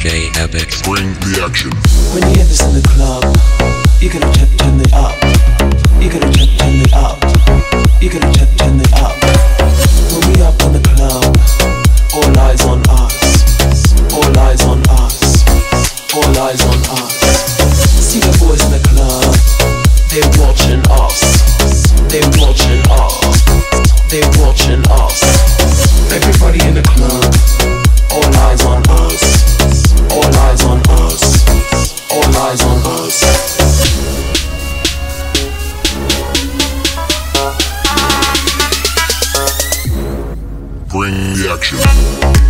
DJ Apex. Bring the action. When you hear this in the club, you gotta turn it up. bring the action.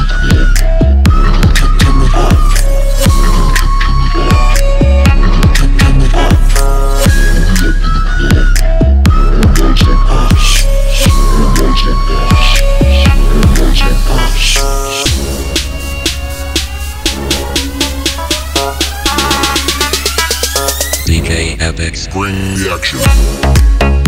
DJ Apex. Bring the action.